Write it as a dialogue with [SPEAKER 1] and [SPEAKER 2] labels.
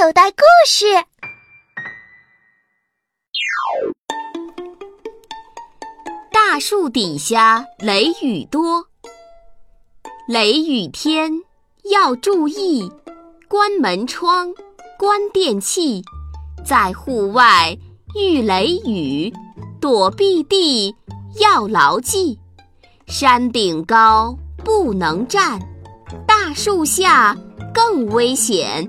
[SPEAKER 1] 口袋故事。
[SPEAKER 2] 大树底下雷雨多，雷雨天要注意，关门窗，关电器，在户外遇雷雨，躲避地要牢记。山顶高不能站，大树下更危险。